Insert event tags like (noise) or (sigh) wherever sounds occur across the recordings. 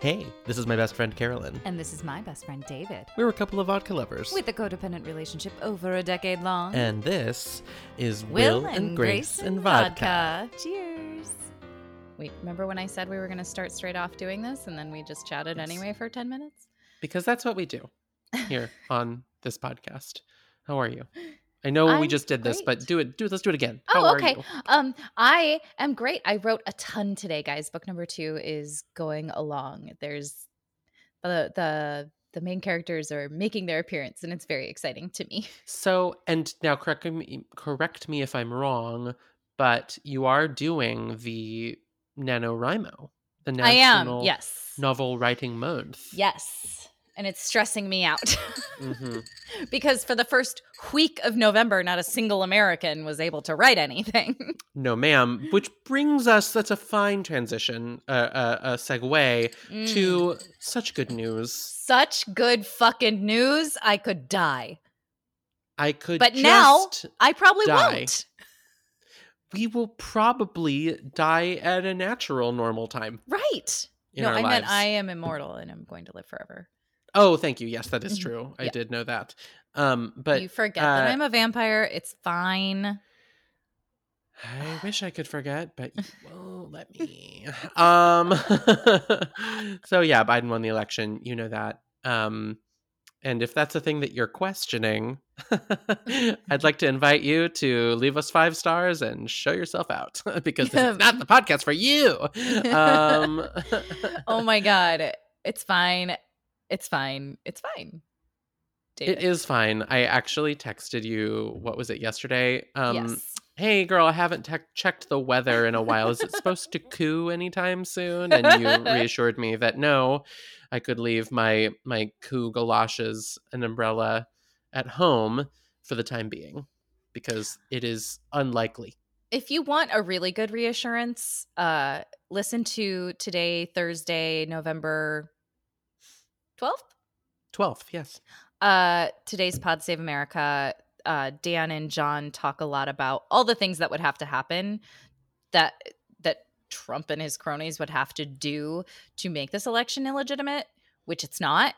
Hey, this is my best friend Carolyn. And this is my best friend David. We're a couple of vodka lovers. With a codependent relationship over a decade long. and this is Will, and, Grace, and vodka. Cheers. Wait, remember when I said we were going to start straight off doing this and then we just chatted Yes. anyway for 10 minutes? Because that's what we do here (laughs) on this podcast. How are you? I know we I'm just did this, but do it. Do let's do it again. Oh, are okay. Um, I am great. I wrote a ton today, guys. Book number two is going along. There's the the the main characters are making their appearance, and it's very exciting to me. (laughs) So, and now correct me correct me if I'm wrong, but you are doing the NaNoWriMo, the I am, National yes, Novel Writing Month. yes, and it's stressing me out hmm (laughs) because for the first week of November, not a single American was able to write anything. (laughs) No, ma'am. Which brings us, that's a fine transition, uh, uh, a segue Mm. to such good news. such good fucking news. I could die, I could But now- I probably Die. won't. we will probably die at a natural normal time Right. no, I lives. meant I am immortal and I'm going to live forever. Oh, thank you. Yes, that is Mhm. true. I Yeah. did know that. Um, but you forget that uh, I'm a vampire. It's fine. I wish I could forget, but you won't let me. (laughs) Um, (laughs) so yeah, Biden won the election. You know that. Um, and if that's a thing that you're questioning, (laughs) I'd like to invite you to leave us five stars and show yourself out because this is not the podcast for you. Um, oh my god. It's fine. It's fine. It's fine. it David. is fine. I actually texted you. What was it yesterday? Um, yes. hey girl i haven't tech checked the weather in a while is it supposed to (laughs) coup anytime soon and you reassured me that no i could leave my my coup galoshes and umbrella at home for the time being because it is unlikely If you want a really good reassurance, uh listen to today, Thursday, November 12th. 12th yes uh today's pod save america uh dan and john talk a lot about all the things that would have to happen that that trump and his cronies would have to do to make this election illegitimate which it's not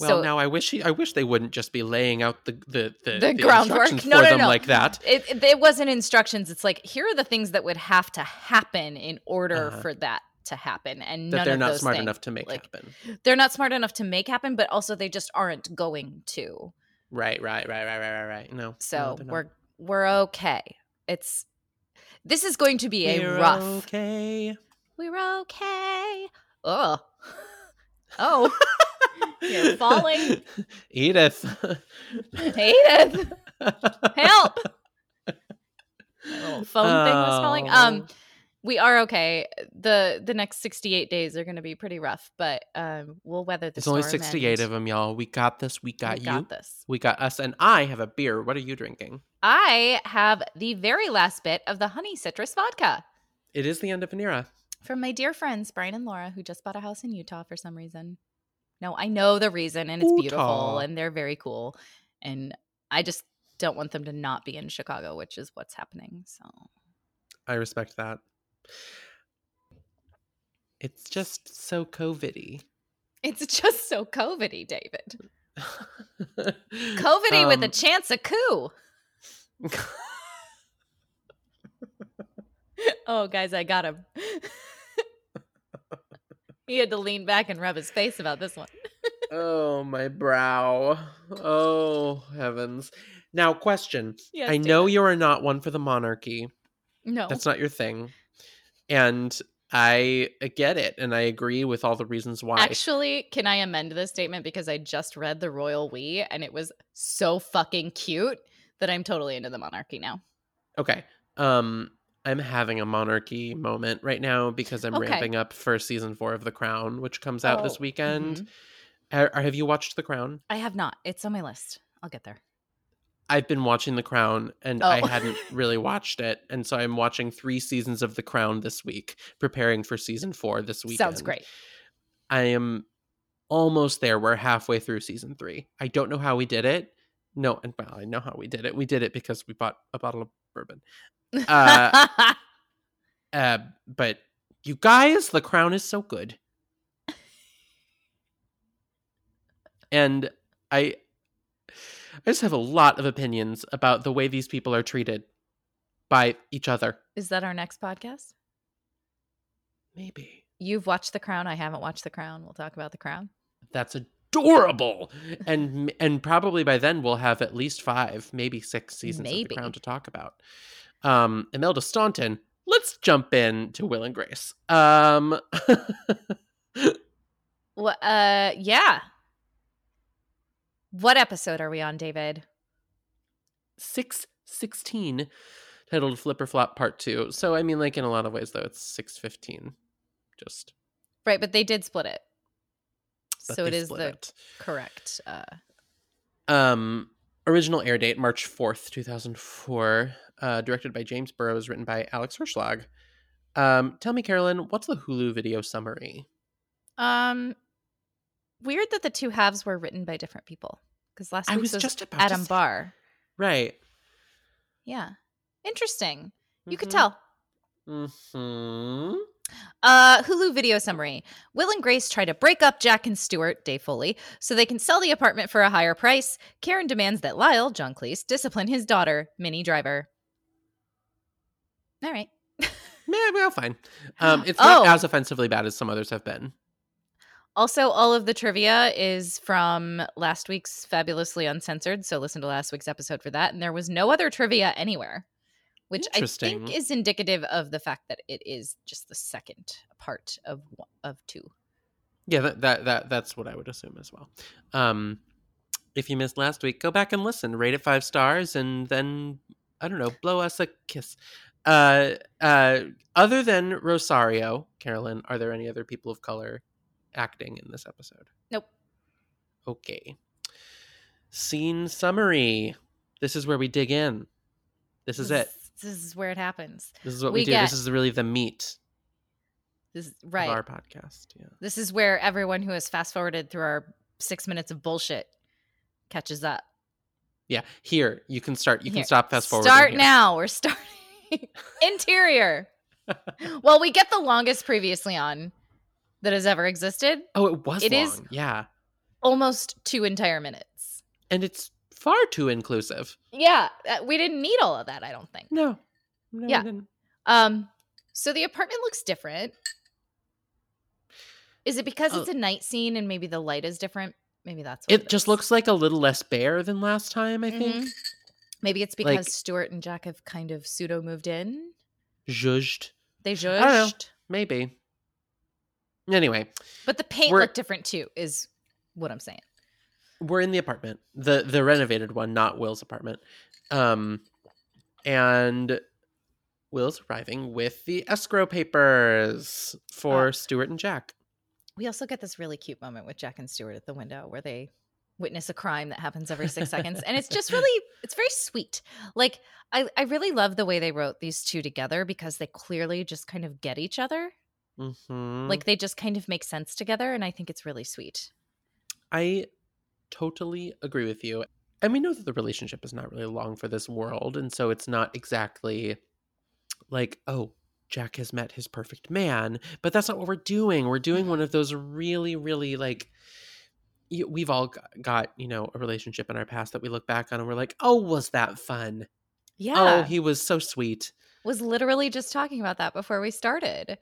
well so now i wish he, i wish they wouldn't just be laying out the the the, The groundwork? No, for no, them no. like that it, it, it wasn't instructions it's like here are the things that would have to happen in order Uh-huh. for that to happen and that they're not smart things- enough to make like, happen they're not smart enough to make happen but also they just aren't going to right right right right right right right no So no, we're we're okay. It's this is going to be a We're rough. okay We're okay. Oh, (laughs) oh, You're falling. (laughs) Edith. Edith, (laughs) help! Phone thing was falling. Um, Oh. We are okay. the The next sixty eight days are going to be pretty rough, but um, we'll weather the It's only 68 of them, y'all. We got this. We got we you. got this. We got us. And I have a beer. What are you drinking? I have the very last bit of the honey citrus vodka. It is the end of an era. from my dear friends Brian and Laura, who just bought a house in Utah for some reason. No, I know the reason, and it's Utah. beautiful, and they're very cool. And I just don't want them to not be in Chicago, which is what's happening. So I respect that. It's just so COVIDy. it's just so COVIDy, David. (laughs) COVIDy with a Um, chance of coup. (laughs) oh, guys, I got him. he had to lean back and rub his face about this one. oh, my brow. Oh, heavens. Now, question. Yes, I know David. you are not one for the monarchy. No, That's not your thing. And I get it. And I agree with all the reasons why. Actually, can I amend this statement because I just read the royal we and it was so fucking cute that I'm totally into the monarchy now. Okay. Um I'm having a monarchy moment right now because I'm Okay. ramping up for season 4 of The Crown which comes out this Oh, weekend. mhm. Have you watched The Crown? I have not. It's on my list. I'll get there. I've been watching The Crown and I Oh. hadn't (laughs) really watched it and so I'm watching 3 seasons of The Crown this week preparing for season 4 this weekend. Sounds great. I am almost there. We're halfway through season 3. I don't know how we did it. No, and well, I know how we did it. We did it because we bought a bottle of bourbon. Uh, (laughs) Uh, but you guys, The Crown is so good. and I I just have a lot of opinions about the way these people are treated by each other. Is that our next podcast? Maybe. You've watched The Crown. I haven't watched The Crown. We'll talk about The Crown. That's adorable. and and probably by then we'll have at least 5, maybe 6 seasons of The Crown to talk about. Um Imelda Staunton, let's jump in to Will and Grace. Um (laughs) Well, uh, yeah. What episode are we on, David? 616 titled Flipper Flop Part 2. So I mean like in a lot of ways though it's 615. Just Right, but they did split it. so it is the it. correct. Uh, Um, original air date March fourth, two thousand four. Uh, directed by James Burrows, written by Alex Herschlag. Um, tell me, Carolyn, what's the Hulu video summary? um, weird that the two halves were written by different people because last I week was was, just about Adam Barr. Right. Yeah, interesting. You could Mhm. tell. Mm-hmm. Uh, Hulu video summary. Will and Grace try to break up Jack and Stuart, Dave Foley, so they can sell the apartment for a higher price. Karen demands that Lyle, John Cleese, discipline his daughter, Minnie Driver. All right. Yeah, well, fine. Um, (gasps) it's not Oh. as offensively bad as some others have been. Also, all of the trivia is from last week's Fabulously Uncensored. So listen to last week's episode for that. And there was no other trivia anywhere, which I think is indicative of the fact that it is just the second part of of two. Yeah, that, that that that's what I would assume as well. Um, if you missed last week, go back and listen. Rate it five stars, and then I don't know, blow us a kiss. Uh, uh, other than Rosario, Carolyn, are there any other people of color acting in this episode? Nope. Okay. Scene summary. This is where we dig in. This is it. This is where it happens. This is what we, we do. get- This is really the meat This is right. of our podcast. Yeah. This is where everyone who has fast forwarded through our six minutes of bullshit catches up. Yeah. Here, you can start. You can stop fast forward. Start now. We're starting (laughs) interior. (laughs) well, we get the longest previously on that has ever existed. Oh, it was It long. is- Yeah. Almost two entire minutes. And it's far too inclusive. Yeah, uh, we didn't need all of that. I don't think. No. no Yeah. Um, so the apartment looks different. Is it because Oh. it's a night scene and maybe the light is different? Maybe that's what It just looks like a little less bare than last time, I think. Mhm. Maybe it's because Like- Stuart and Jack have kind of pseudo moved in. Zhuzhed. They judged. Maybe. Anyway, But the paint looked different too, is what I'm saying. we're in the apartment. The the renovated one, not Will's apartment. Um and Will's arriving with the escrow papers for Uh, Stuart and Jack. We also get this really cute moment with Jack and Stuart at the window where they witness a crime that happens every six seconds. And it's just really, (laughs) it's very sweet. Like, I, I really love the way they wrote these two together because they clearly just kind of get each other. Hmm Like, they just kind of make sense together. And I think it's really sweet. I totally agree with you. And we know that the relationship is not really long for this world. And so it's not exactly like, oh, Jack has met his perfect man. But that's not what we're doing. We're doing one of those really, really like, we've all got, you know, a relationship in our past that we look back on and we're like, oh, was that fun? Yeah. Oh, he was so sweet. was literally just talking about that before we started.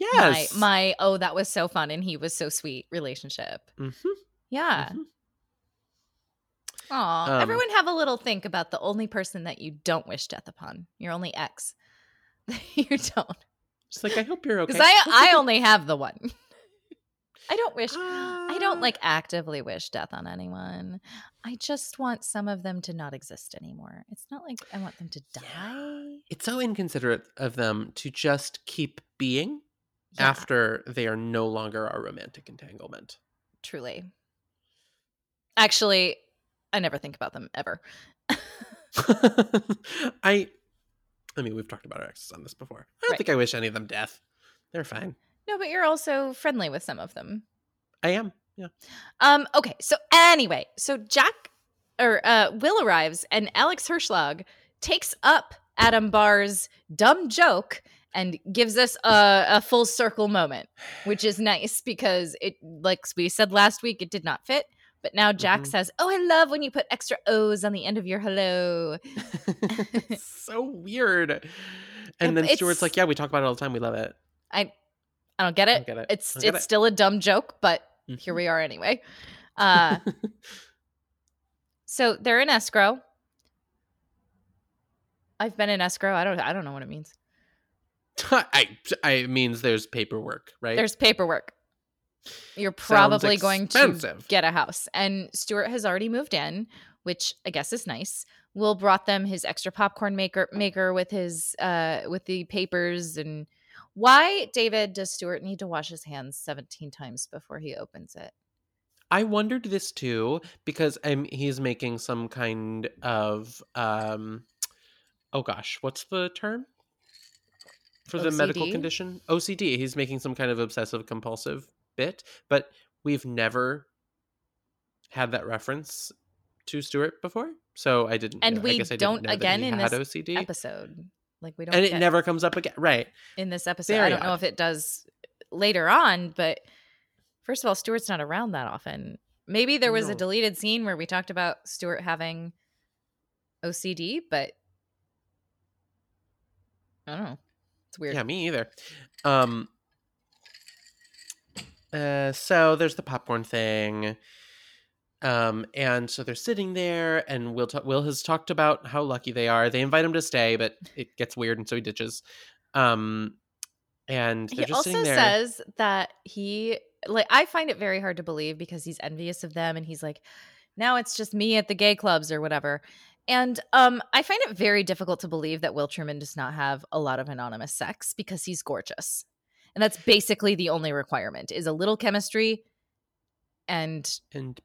Yes. My, my, oh, that was so fun. And he was so sweet relationship. Mhm, Yeah. mhm. Aw, Um, everyone have a little think about the only person that you don't wish death upon. Your only ex. (laughs) you don't. Just like, I hope you're okay. Because I I (laughs) only have the one. (laughs) I don't wish I don't Ah. like actively wish death on anyone. I just want some of them to not exist anymore. It's not like I want them to Yeah. die. It's so inconsiderate of them to just keep being Yeah, after they are no longer our romantic entanglement. truly. Actually, I never think about them ever. (laughs) I I mean, we've talked about our exes on this before. I don't Right. think I wish any of them death. They're fine. No, but you're also friendly with some of them. I am. Yeah. Um, okay, so anyway, so Jack or uh Will arrives and Alex Herschlag takes up Adam Barr's dumb joke and gives us a, a full circle moment, which is nice because it like we said last week, it did not fit, But now Jack Mhm. says, "Oh, I love when you put extra O's on the end of your hello." (laughs) (laughs) so weird. And then Stuart's like, "Yeah, we talk about it all the time. We love it." I I don't get it. don't get it. It's it's it. still a dumb joke, but here Mhm. we are anyway. Uh (laughs) so they're in escrow. I've been in escrow. I don't I don't know what it means. (laughs) I, I means there's paperwork, right? There's paperwork. You're probably going to get a house. And Stuart has already moved in, which I guess is nice. Will brought them his extra popcorn maker maker with his uh with the papers and why, David, does Stuart need to wash his hands 17 times before he opens it? I wondered this too because um, he's making some kind of um oh gosh, what's the term? For the medical condition? OCD. He's making some kind of obsessive compulsive bit, but we've never had that reference to Stuart before. So I didn't And know- I we guess I don't didn't know that again in this OCD. Episode. Like we don't and it never comes up again. Right. in this episode. Very I don't know if it does later on, but first of all, Stuart's not around that often. Maybe there was a deleted scene where we talked about Stuart having OCD, but I don't know. It's weird. Yeah, me either. Um uh so there's the popcorn thing. Um and so they're sitting there and Will ta- Will has talked about how lucky they are. They invite him to stay, but it gets weird and so he ditches. Um and they're he just also sitting there. says that he like I find it very hard to believe because he's envious of them and he's like now it's just me at the gay clubs or whatever. And um I find it very difficult to believe that Will Truman does not have a lot of anonymous sex because he's gorgeous. And that's basically the only requirement is a little chemistry and and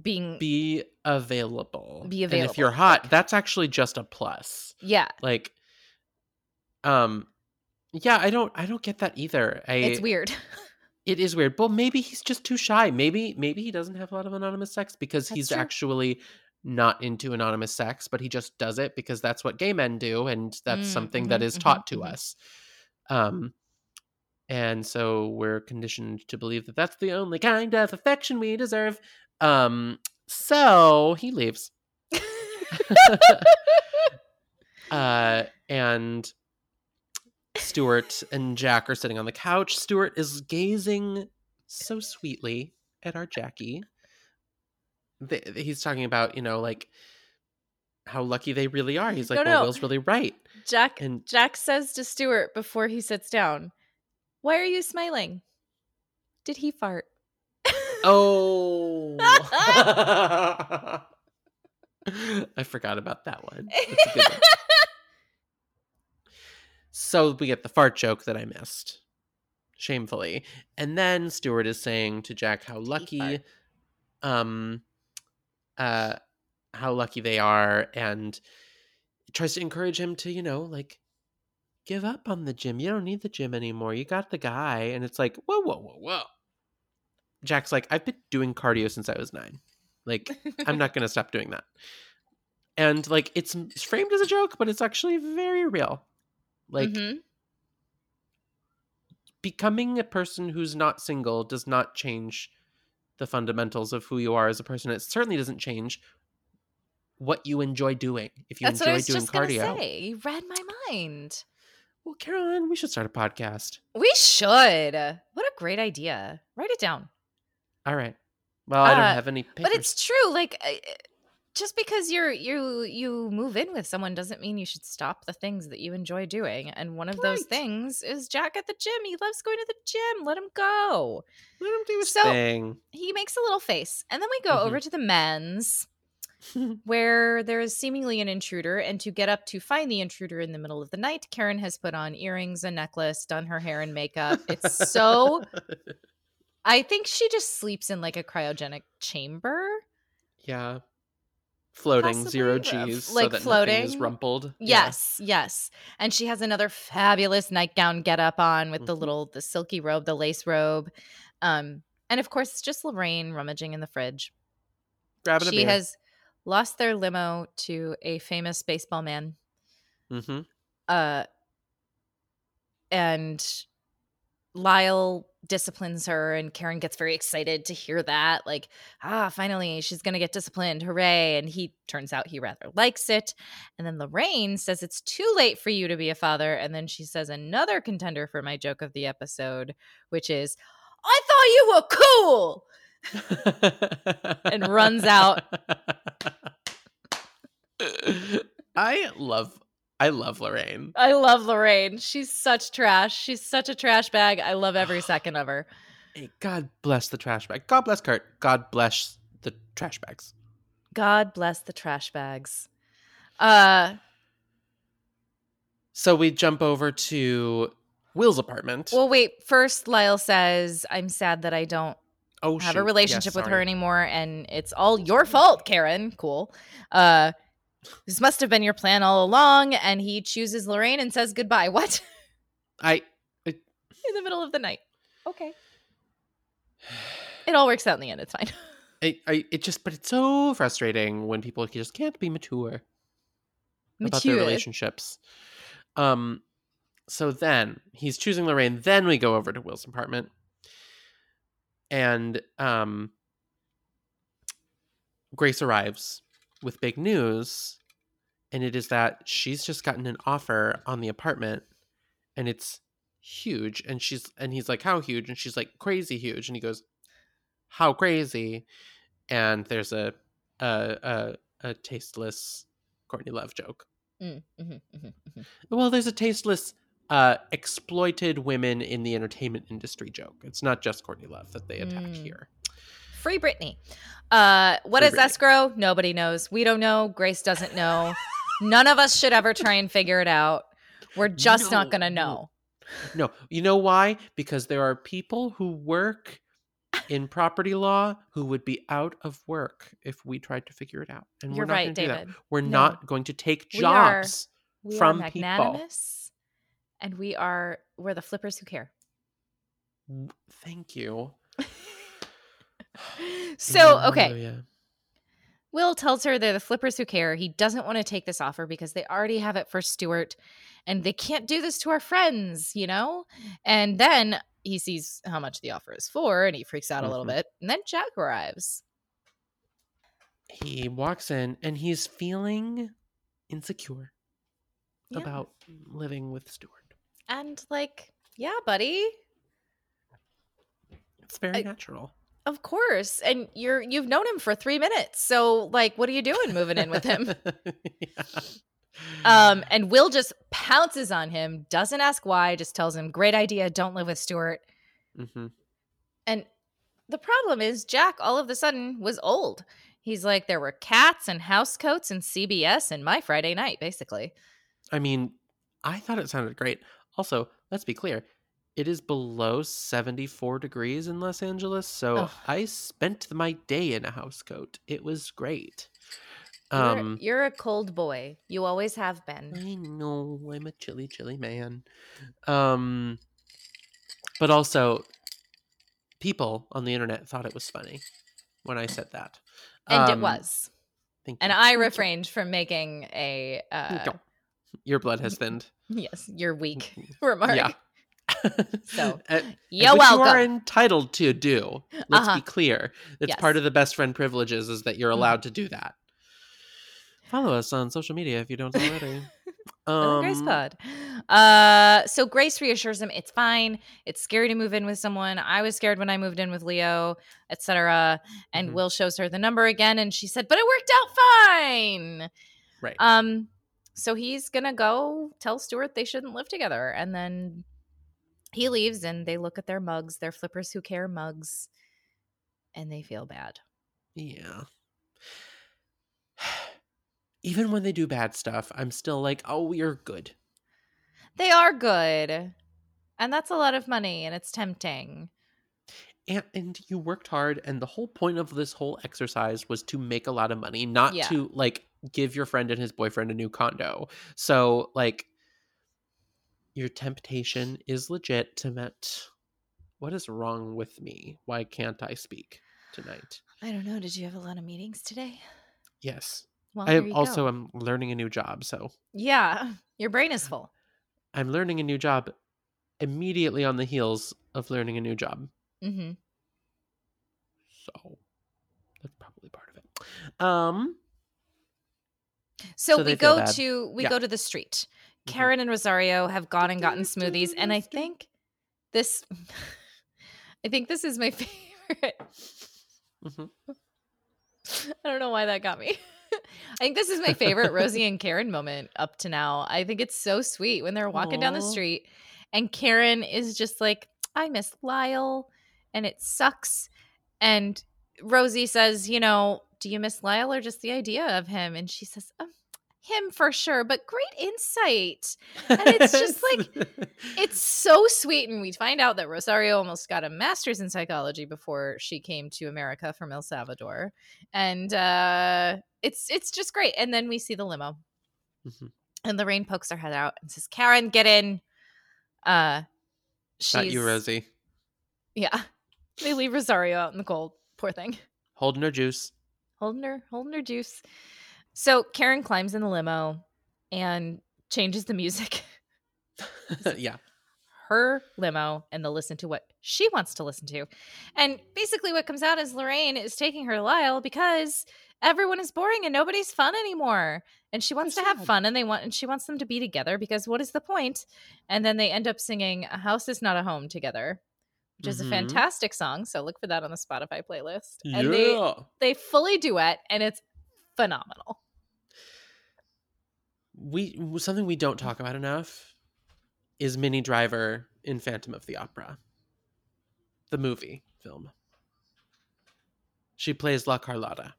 being be available. Be available. And if you're hot, that's actually just a plus. yeah, Like um yeah, I don't I don't get that either. I it's weird. (laughs) It is weird. Well, maybe he's just too shy. Maybe maybe he doesn't have a lot of anonymous sex because That's he's true. actually not into anonymous sex, but he just does it because that's what gay men do and that's Mm, something that mhm, is mhm, taught to mhm. us. Um and so we're conditioned to believe that that's the only kind of affection we deserve. Um so he leaves. (laughs) uh and Stuart and Jack are sitting on the couch. Stuart is gazing so sweetly at our Jackie. Th- He's talking about, you know, like how lucky they really are. He's like, No, well. Will's really right. Jack And Jack says to Stuart before he sits down, "Why are you smiling? Did he fart?" oh, (laughs) (laughs) I forgot about that one. That's a good one. So we get the fart joke that I missed, shamefully, and then Stuart is saying to Jack how lucky, um, uh, how lucky they are, and tries to encourage him to, you know, like give up on the gym. You don't need the gym anymore. You got the guy, and it's like, whoa, whoa, whoa, whoa. Jack's like, I've been doing cardio since I was nine. Like, I'm not (laughs) gonna stop doing that. And like, it's it's framed as a joke, but it's actually very real. Like, Mhm. becoming a person who's not single does not change the fundamentals of who you are as a person. It certainly doesn't change what you enjoy doing. If you That's enjoy doing just cardio, say. You read my mind. well, Caroline, we should start a podcast. We should. What a great idea. Write it down. All right. Well, I don't Uh, have any papers. But it's true. Like, just because you're you you move in with someone doesn't mean you should stop the things that you enjoy doing. And one of those things is Jack at the gym. He loves going to the gym. Let him go. Let him do his So- thing. He makes a little face, and then we go Mhm. over to the men's. (laughs) where there is seemingly an intruder, and to get up to find the intruder in the middle of the night, Karen has put on earrings, a necklace, done her hair and makeup. It's so. (laughs) I think she just sleeps in like a cryogenic chamber. yeah. Floating zero Possibly, G's, like so nothing is floating. rumpled. Yeah. Yes, yes. And she has another fabulous nightgown get up on with the Mhm. little the silky robe, the lace robe. Um, and of course it's just Lorraine rummaging in the fridge. Grabbing a she has lost their limo to a famous baseball man. hmm uh and Lyle disciplines her and Karen gets very excited to hear that like ah finally she's going to get disciplined hooray and he turns out he rather likes it and then Lorraine says it's too late for you to be a father and then she says another contender for my joke of the episode which is I thought you were cool and runs out. (laughs) I love I love Lorraine. I love Lorraine. She's such trash. She's such a trash bag. I love every (sighs) second of her. Hey, God bless the trash bag. God bless Kurt. God bless the trash bags. God bless the trash bags. Uh so we jump over to Will's apartment. Well, wait. First, Lyle says, "I'm sad that I don't oh, have shoot. a relationship Yes, with her anymore, and it's all your fault, Karen." Cool. Uh, this must have been your plan all along. And he chooses Lorraine and says goodbye. (laughs) What? I in the middle of the night. Okay. (sighs) It all works out in the end. It's fine. (laughs) I, I it just but it's so frustrating when people just can't be mature. about their relationships. Um, so then he's choosing Lorraine. Then we go over to Will's apartment, and um, Grace arrives with big news, and it is that she's just gotten an offer on the apartment, and it's huge. And she's and he's like, "How huge?" And she's like, "Crazy huge." And he goes, "How crazy?" And there's a a a, a tasteless Courtney Love joke. Mm, mhm, mhm, mhm. Well, there's a tasteless, uh, exploited women in the entertainment industry joke. It's not just Courtney Love that they attack Mm. here. Free Britney. Uh, what Free is Britney. escrow? Nobody knows. We don't know. Grace doesn't know. None of us should ever try and figure it out. We're just not gonna know. No, you know why? Because there are people who work in property law who would be out of work if we tried to figure it out. And You're we're not right, gonna do that. David. We're No. not going to take We are- jobs We from are people. magnanimous, and we are we're the flippers who care. Thank you. So okay, Hallelujah. Will tells her they're the flippers who care. He doesn't want to take this offer because they already have it for Stuart and they can't do this to our friends, you know? And then he sees how much the offer is for and he freaks out a little Mhm. bit. And then Jack arrives. He walks in and he's feeling insecure Yeah. about living with Stuart. And like, yeah, buddy. It's very I- natural. Of course. And you're you've known him for 3 minutes. So like what are you doing moving in with him? (laughs) Yeah. Um, and Will just pounces on him, doesn't ask why, just tells him, "Great idea, don't live with Stuart." Mm-hmm. And the problem is, Jack all of a sudden was old. He's like, there were cats and housecoats and CBS and my Friday night, basically. I mean, I thought it sounded great. Also, let's be clear. It is below 74 degrees in Los Angeles, so Ugh. I spent my day in a house coat. It was great. You're, Um you're a cold boy. You always have been. I know I'm a chilly, chilly man. Um, but also, people on the internet thought it was funny when I said that, And it Um, was. Thank And you. I refrained from making a, uh, Your blood has thinned. (laughs) yes, you're weak (laughs) remark. Yeah. So, (laughs) Uh, You're welcome. You are entitled to do. Let's Uh-huh. be clear. It's Yes. part of the best friend privileges is that you're Mhm. allowed to do that. Follow us on social media if you don't (laughs) already. Will and Grace Um, Pod. Uh, so Grace reassures him it's fine. It's scary to move in with someone. I was scared when I moved in with Leo, etc. And Mhm. Will shows her the number again, and she said, "But it worked out fine." Right. Um, so he's gonna go tell Stuart they shouldn't live together, and then he leaves, and they look at their mugs, their flippers who care mugs, and they feel bad. Yeah. (sighs) Even when they do bad stuff, I'm still like, oh, you're good. They are good, and that's a lot of money, and it's tempting. And, and you worked hard, and the whole point of this whole exercise was to make a lot of money, not Yeah. to like give your friend and his boyfriend a new condo. So, like, your temptation is legit to met. What is wrong with me? Why can't I speak tonight? I don't know. Did you have a lot of meetings today? Yes. Well, I also go. am learning a new job, so yeah, (laughs) your brain is full. I'm learning a new job immediately on the heels of learning a new job. hmm So that's probably part of it. Um, So, So we go to we Yeah. go to the street. Mhm. Karen and Rosario have gone and gotten smoothies, and I (laughs) think this, (laughs) I think this is my (laughs) favorite. Mhm. I don't know why that got me. I think this is my favorite Rosie and Karen moment up to now. I think it's so sweet when they're walking down the street and Karen is just like, I miss Lyle and it sucks. And Rosie says, You know, do you miss Lyle or just the idea of him? And she says, um, Him for sure, but great insight. And it's just like- (laughs) It's so sweet. And we find out that Rosario almost got a master's in psychology before she came to America from El Salvador. And uh, it's it's just great. And then we see the limo. Mhm. And Lorraine pokes her head out and says, Karen, get in. Uh she's Not you, Rosie. Yeah. They leave Rosario out in the cold. Poor thing. Holding her juice. Holding her, holding her juice. So Karen climbs in the limo and changes the music. (laughs) (laughs) yeah. her limo and they'll listen to what she wants to listen to. And basically, what comes out is Lorraine is taking her Lyle because everyone is boring and nobody's fun anymore. And she wants Oh, to have fun and they want and she wants them to be together because what is the point? And then they end up singing A House is Not a Home together, which is a Mhm. fantastic song. So look for that on the Spotify playlist. And they yeah. they fully duet and it's phenomenal. We something we don't talk about enough is Minnie Driver in Phantom of the Opera, the movie film. She plays La Carlotta,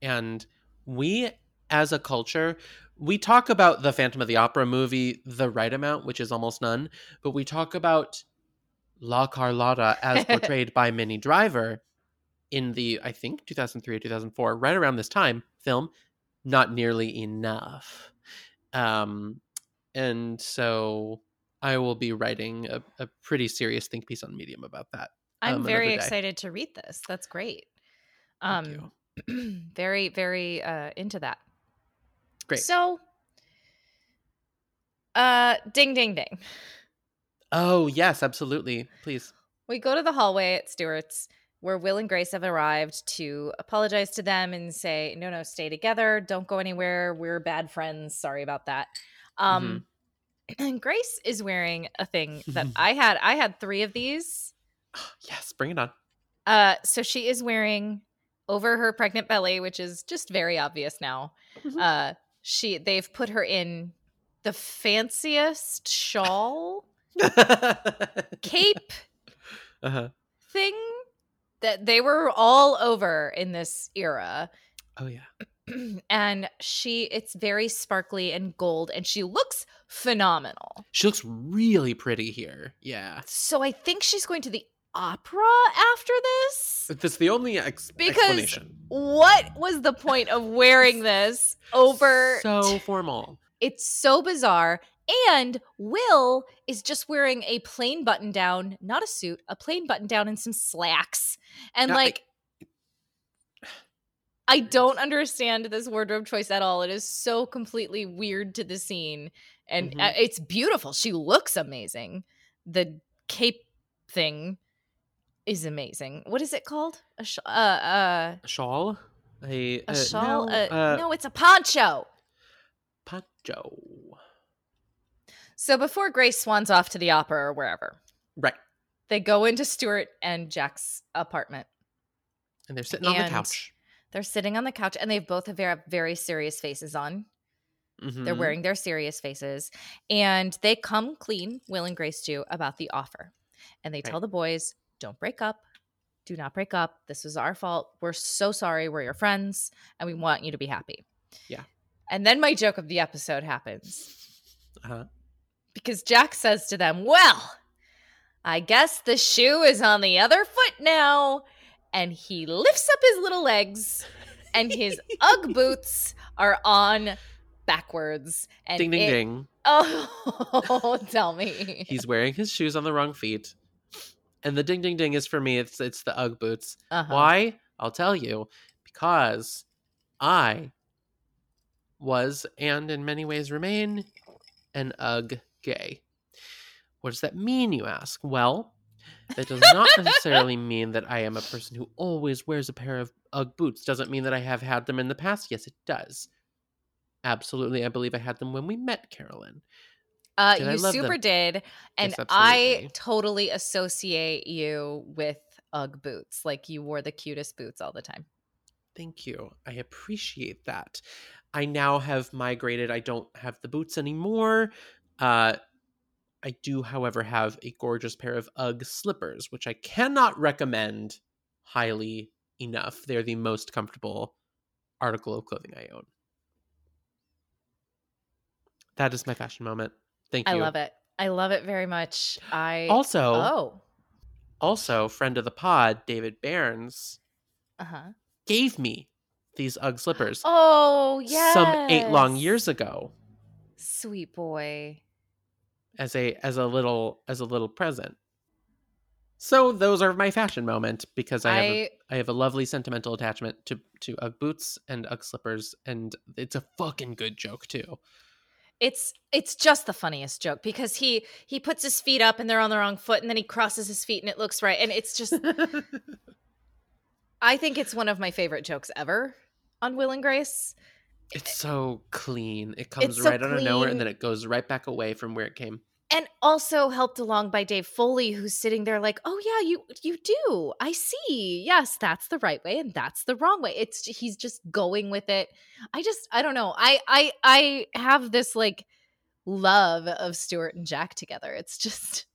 and we, as a culture, we talk about the Phantom of the Opera movie the right amount, which is almost none, but we talk about La Carlotta as (laughs) portrayed by Minnie Driver in the I think 2003 or 2004, right around this time film, not nearly enough. Um, and so I will be writing a, a pretty serious think piece on Medium about that. I'm Um, very excited to read this. That's great. Um (clears throat) very very uh into that. Great. So uh ding ding ding. Oh yes, absolutely. Please. We go to the hallway at Stuart's where Will and Grace have arrived to apologize to them and say, "No, no, stay together. Don't go anywhere. We're bad friends. Sorry about that." Um (clears throat) and Grace is wearing a thing that (laughs) I had I had 3 of these. (gasps) Yes, bring it on. Uh so she is wearing over her pregnant belly, which is just very obvious now. Mhm. Uh she they've put her in the fanciest shawl (laughs) cape uh-huh. thing that they were all over in this era Oh yeah. (clears throat) and she it's very sparkly and gold and she looks phenomenal She looks really pretty here. Yeah. so i think she's going to the opera after this that's the only ex- Because- explanation. what was the point of wearing (laughs) this over so formal. it's so bizarre and will is just wearing a plain button down not a suit a plain button down and some slacks and I- like I don't understand this wardrobe choice at all. It is so completely weird to the scene, and uh, it's beautiful. She looks amazing. The cape thing is amazing. What is it called? A sh- uh, uh, A shawl. A, a uh, shawl? No, uh, uh, no, it's a poncho. poncho. So before Grace swans off to the opera or wherever, Right. they go into Stuart and Jack's apartment. And they're sitting on the couch. They're sitting on the couch, and they both have very, very serious faces on. They're Mhm. wearing their serious faces. And they come clean, Will and Grace do, about the offer. And they tell the boys, don't break up. Do not break up. This was our fault. We're so sorry. We're your friends, and we want you to be happy. Yeah. And then my joke of the episode happens Uh-huh. Because Jack says to them, Well, I guess the shoe is on the other foot now. And he lifts up his little legs, and his (laughs) Ugg boots are on backwards. And ding ding it- ding. Oh, (laughs) tell me. He's wearing his shoes on the wrong feet. And the ding ding ding is for me, it's it's the Ugg boots. Uh-huh. Why? I'll tell you. Because I was and in many ways remain an Ugg gay. What does that mean, you ask? Well, that does not necessarily (laughs) mean that I am a person who always wears a pair of Ugg boots. Doesn't mean that I have had them in the past. Yes, it does. Absolutely. I believe I had them when we met Carolyn. Uh, you super them? did, and Yes, I totally associate you with UGG boots. Like you wore the cutest boots all the time. Thank you. I appreciate that. I now have migrated. I don't have the boots anymore. Uh, I do, however, have a gorgeous pair of UGG slippers, which I cannot recommend highly enough. They're the most comfortable article of clothing I own. That is my fashion moment. Thank you. I love it. I love it very much. I Also, oh also, friend of the pod, David Barnes, uh huh gave me these UGG slippers oh yeah some eight long years ago. Sweet boy. As a as a little as a little present. So those are my fashion moment because I have a, I I have a lovely sentimental attachment to to UGG boots and UGG slippers, and it's a fucking good joke too. it's it's just the funniest joke because he he puts his feet up and they're on the wrong foot and then he crosses his feet and it looks right and it's just (laughs) I think it's one of my favorite jokes ever on Will and Grace. It's eh, so clean. It comes so right out of nowhere, and then it goes right back away from where it came. and also helped along by Dave Foley, who's sitting there like, "Oh yeah, you you do. I see. Yes, that's the right way, and that's the wrong way." It's he's just going with it. I just I don't know. I I I have this like love of Stuart and Jack together. It's just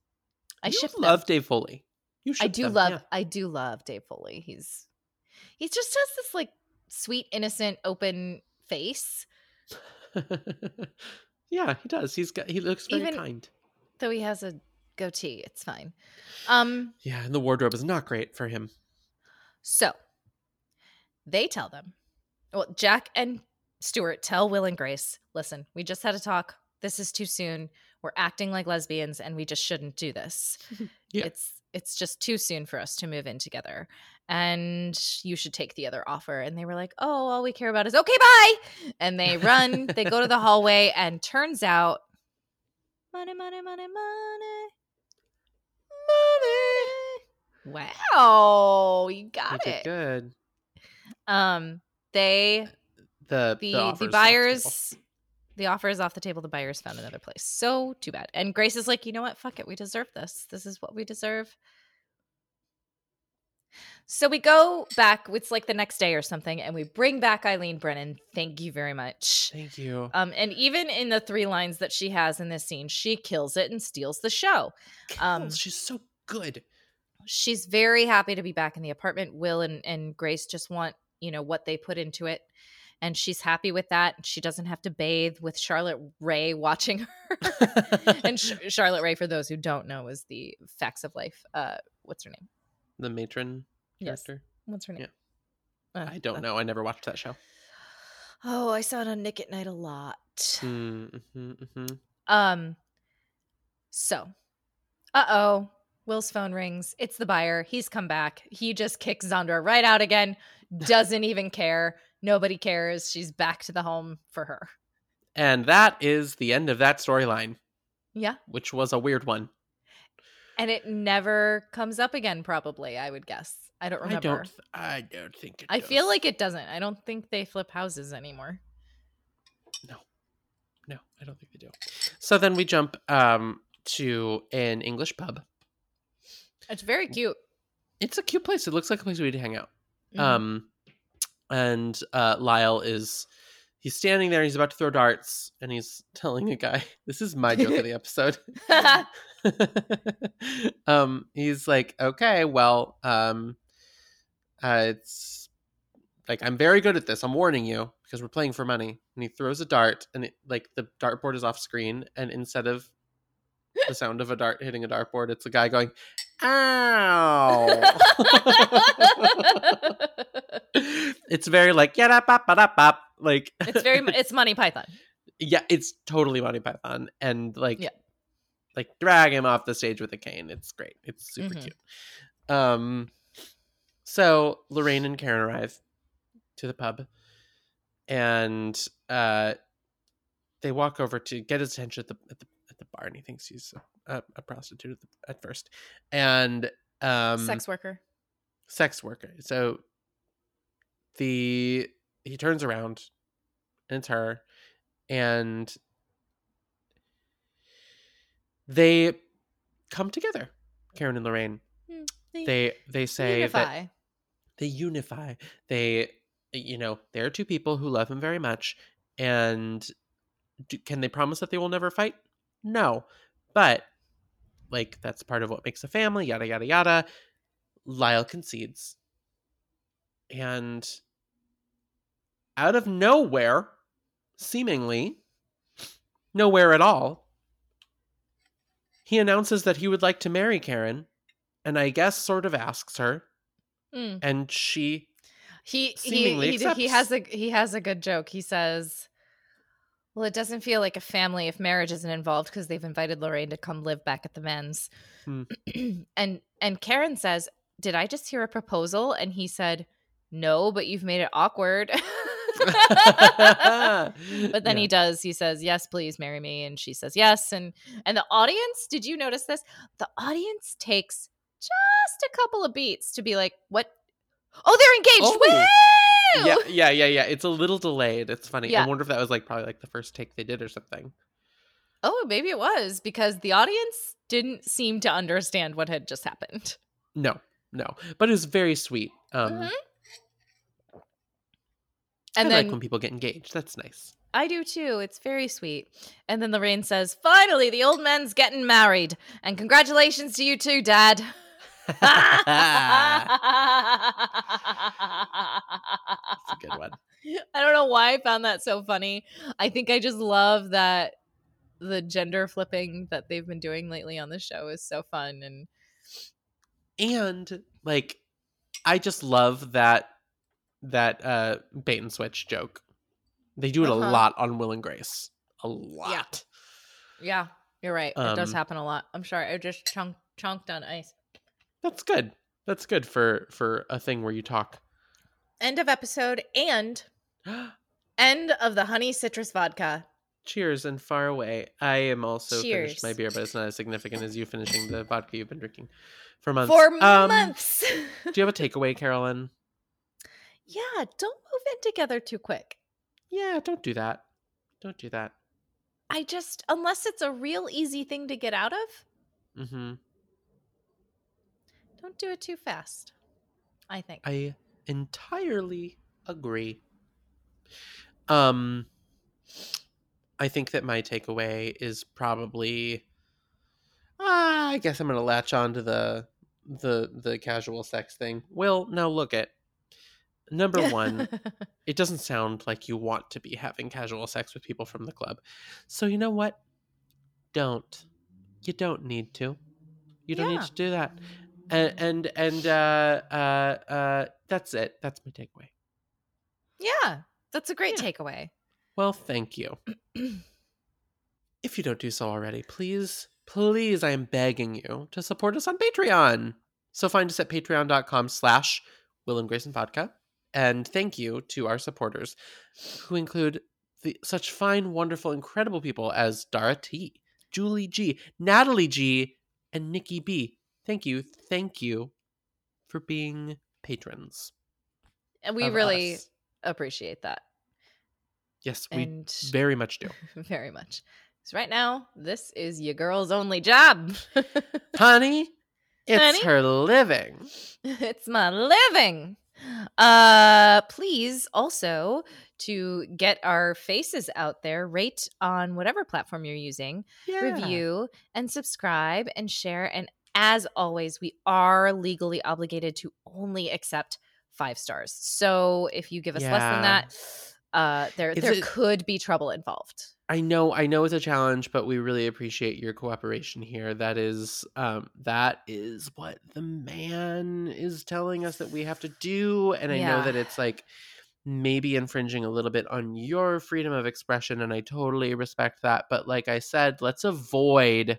I you ship them. love Dave Foley. You should. I do them, love I do love Dave Foley. He's he just has this like sweet, innocent, open face. (laughs) Yeah. he does. He's got. He looks very Even- kind. Though he has a goatee, it's fine. Um Yeah, and the wardrobe is not great for him. So they tell them, well, Jack and Stuart tell Will and Grace, listen, we just had a talk. This is too soon. We're acting like lesbians and we just shouldn't do this. (laughs) Yeah. It's it's just too soon for us to move in together. And you should take the other offer. And they were like, oh, all we care about is okay, bye. And they run, they go to the hallway, and turns out money, money, money, money. Money. Wow, you got did it. good. Um, they The the the off buyers the offer is off the table. The buyers found another place. So too bad. And Grace is like, you know what? Fuck it. We deserve this. This is what we deserve. So we go back. It's like the next day or something, and we bring back Eileen Brennan. Thank you very much. Thank you. Um, and even in the three lines that she has in this scene, she kills it and steals the show. um, Kills. She's so good. she's very happy to be back in the apartment. Will and, and Grace just want, you know, what they put into it. And she's happy with that. She doesn't have to bathe with Charlotte Rae watching (laughs) her. (laughs) and Sh- Charlotte Rae, for those who don't know, is the facts of life. Uh, what's her name? The matron Yes. character. What's her name? Uh, I don't uh, know. I never watched that show. Oh, I saw it on Nick at Night a lot. Mm-hmm, hmm Um, so, uh oh, Will's phone rings. It's the buyer. He's come back. He just kicks Zandra right out again. (laughs) Doesn't even care. Nobody cares. She's back to the home for her. And that is the end of that storyline, Yeah. which was a weird one. And it never comes up again, probably, I would guess. I don't remember. I don't. I don't think. It I feel like it doesn't. I don't think they flip houses anymore. No, no, I don't think they do. So then we jump um to an English pub. It's very cute. It's a cute place. It looks like a place we'd hang out. Mhm. Um, and uh, Lyle is he's standing there. He's about to throw darts, and he's telling a guy, (laughs) "This is my joke of the (laughs) episode." (laughs) (laughs) um, he's like, "Okay, well, um, uh, it's like I'm very good at this. I'm warning you because we're playing for money." And he throws a dart, and it like the dartboard is off screen, and instead of the sound of a dart hitting a dartboard, it's a guy going, "Ow!" (laughs) it's very like yeah bop bop bop like it's very, (laughs) it's Monty Python. yeah it's totally Monty Python and like Yeah. Like drag him off the stage with a cane. It's great. It's super Mhm. cute. Um so Lorraine and Karen arrive to the pub and uh they walk over to get his attention at the at the, at the bar and he thinks he's a, a, a prostitute at, the, at first. And um Sex worker. sex worker. So the he turns around and it's her and they come together karen and lorraine. Hmm, they they say that they unify. They you know they're two people who love him very much and do, can they promise that they will never fight? No. But like that's part of what makes a family yada yada yada. Lyle concedes. And out of nowhere seemingly nowhere at all he announces that he would like to marry karen and i guess sort of asks her Mm. and she He he seemingly he, he has a he has a good joke. He says, "Well, it doesn't feel like a family if marriage isn't involved because they've invited Lorraine to come live back at the men's." Hmm. (clears throat) and and Karen says, "Did I just hear a proposal?" And he said, "No, but you've made it awkward." (laughs) (laughs) but then Yeah. he does. He says, "Yes, please marry me," and she says, "Yes." And and the audience, did you notice this? The audience takes just a couple of beats to be like, "What? Oh, they're engaged! Oh. Woo!" yeah, yeah, yeah, yeah. It's a little delayed. It's funny. Yeah. I wonder if that was like probably like the first take they did or something. Oh, maybe it was because the audience didn't seem to understand what had just happened. No, no. But it was very sweet. Um Mhm. I And then like when people get engaged. That's nice. I do too. It's very sweet. And then Lorraine says, "Finally, the old man's getting married, and congratulations to you too, Dad." (laughs) That's a good one. I don't know why I found that so funny. I think I just love that the gender flipping that they've been doing lately on the show is so fun and And like I just love that that uh bait and switch joke. They do it Uh-huh. a lot on Will and Grace. A lot. yeah, you're right. it does Um, happen a lot. I'm sorry. I just chunk chunked on ice. That's good. That's good for for a thing where you talk. End of episode and (gasps) end of the honey citrus vodka. Cheers and far away. I am also finished my beer, but it's not as significant as you finishing the (laughs) vodka you've been drinking for months. For Um, months. (laughs) Do you have a takeaway, Carolyn? Yeah, don't move in together too quick. Yeah, don't do that. Don't do that. I just unless it's a real easy thing to get out of, hmm don't do it too fast. I think. I entirely agree. Um, I think that my takeaway is probably. Ah, I guess I'm gonna latch on to the the the casual sex thing. Well, now look at number (laughs) one. it doesn't sound like you want to be having casual sex with people from the club. So you know what? Don't. You don't need to. You don't need to do that. And and and uh uh uh that's it. That's my takeaway. yeah, that's a great Yeah. takeaway. Well, thank you. if you don't do so already, please, please, I am begging you to support us on Patreon. So find us at patreon.com slash Will and Grayson Vodka. And thank you to our supporters who include the, such fine, wonderful, incredible people as Dara T, Julie G, Natalie G, and Nikki B. Thank you, thank you for being patrons. And we really us. appreciate that. Yes, we And very much do. (laughs) very much. Because right now, this is your girl's only job. (laughs) Honey, it's Honey? her living. (laughs) it's my living. Uh please also to get our faces out there, rate on whatever platform you're using, Yeah. review and subscribe and share. And as always, we are legally obligated to only accept five stars. So if you give us less than that, uh there Is there it- could be trouble involved. I know, I know it's a challenge, but we really appreciate your cooperation here. That is, um, that is what the man is telling us that we have to do, and I know that it's like maybe infringing a little bit on your freedom of expression, and I totally respect that. But like I said, let's avoid,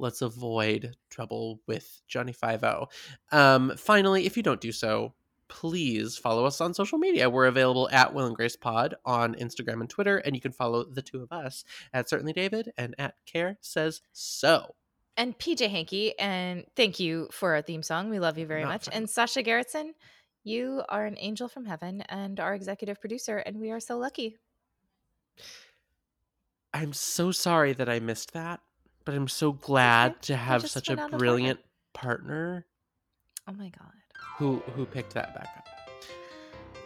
let's avoid trouble with Johnny Five O. Um, finally, if you don't do so, please follow us on social media. We're available at Will and Grace Pod on Instagram and Twitter, and you can follow the two of us at Certainly David and at Care Says So. And PJ Hankey, and thank you for our theme song. We love you very Not much. fun. And Sasha Gerritsen, you are an angel from heaven and our executive producer, and we are so lucky. I'm so sorry that I missed that, but I'm so glad to have such a brilliant partner Oh my God. Who who picked that back up.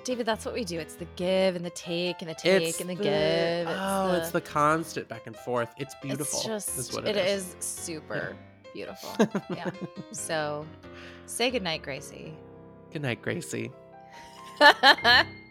David, that's what we do. It's the give and the take and the take and the, give. It's oh, the, it's the constant back and forth. It's beautiful. It's just, is what it it is. is super beautiful. (laughs) yeah. So say goodnight, Gracie. Good night, Gracie. (laughs)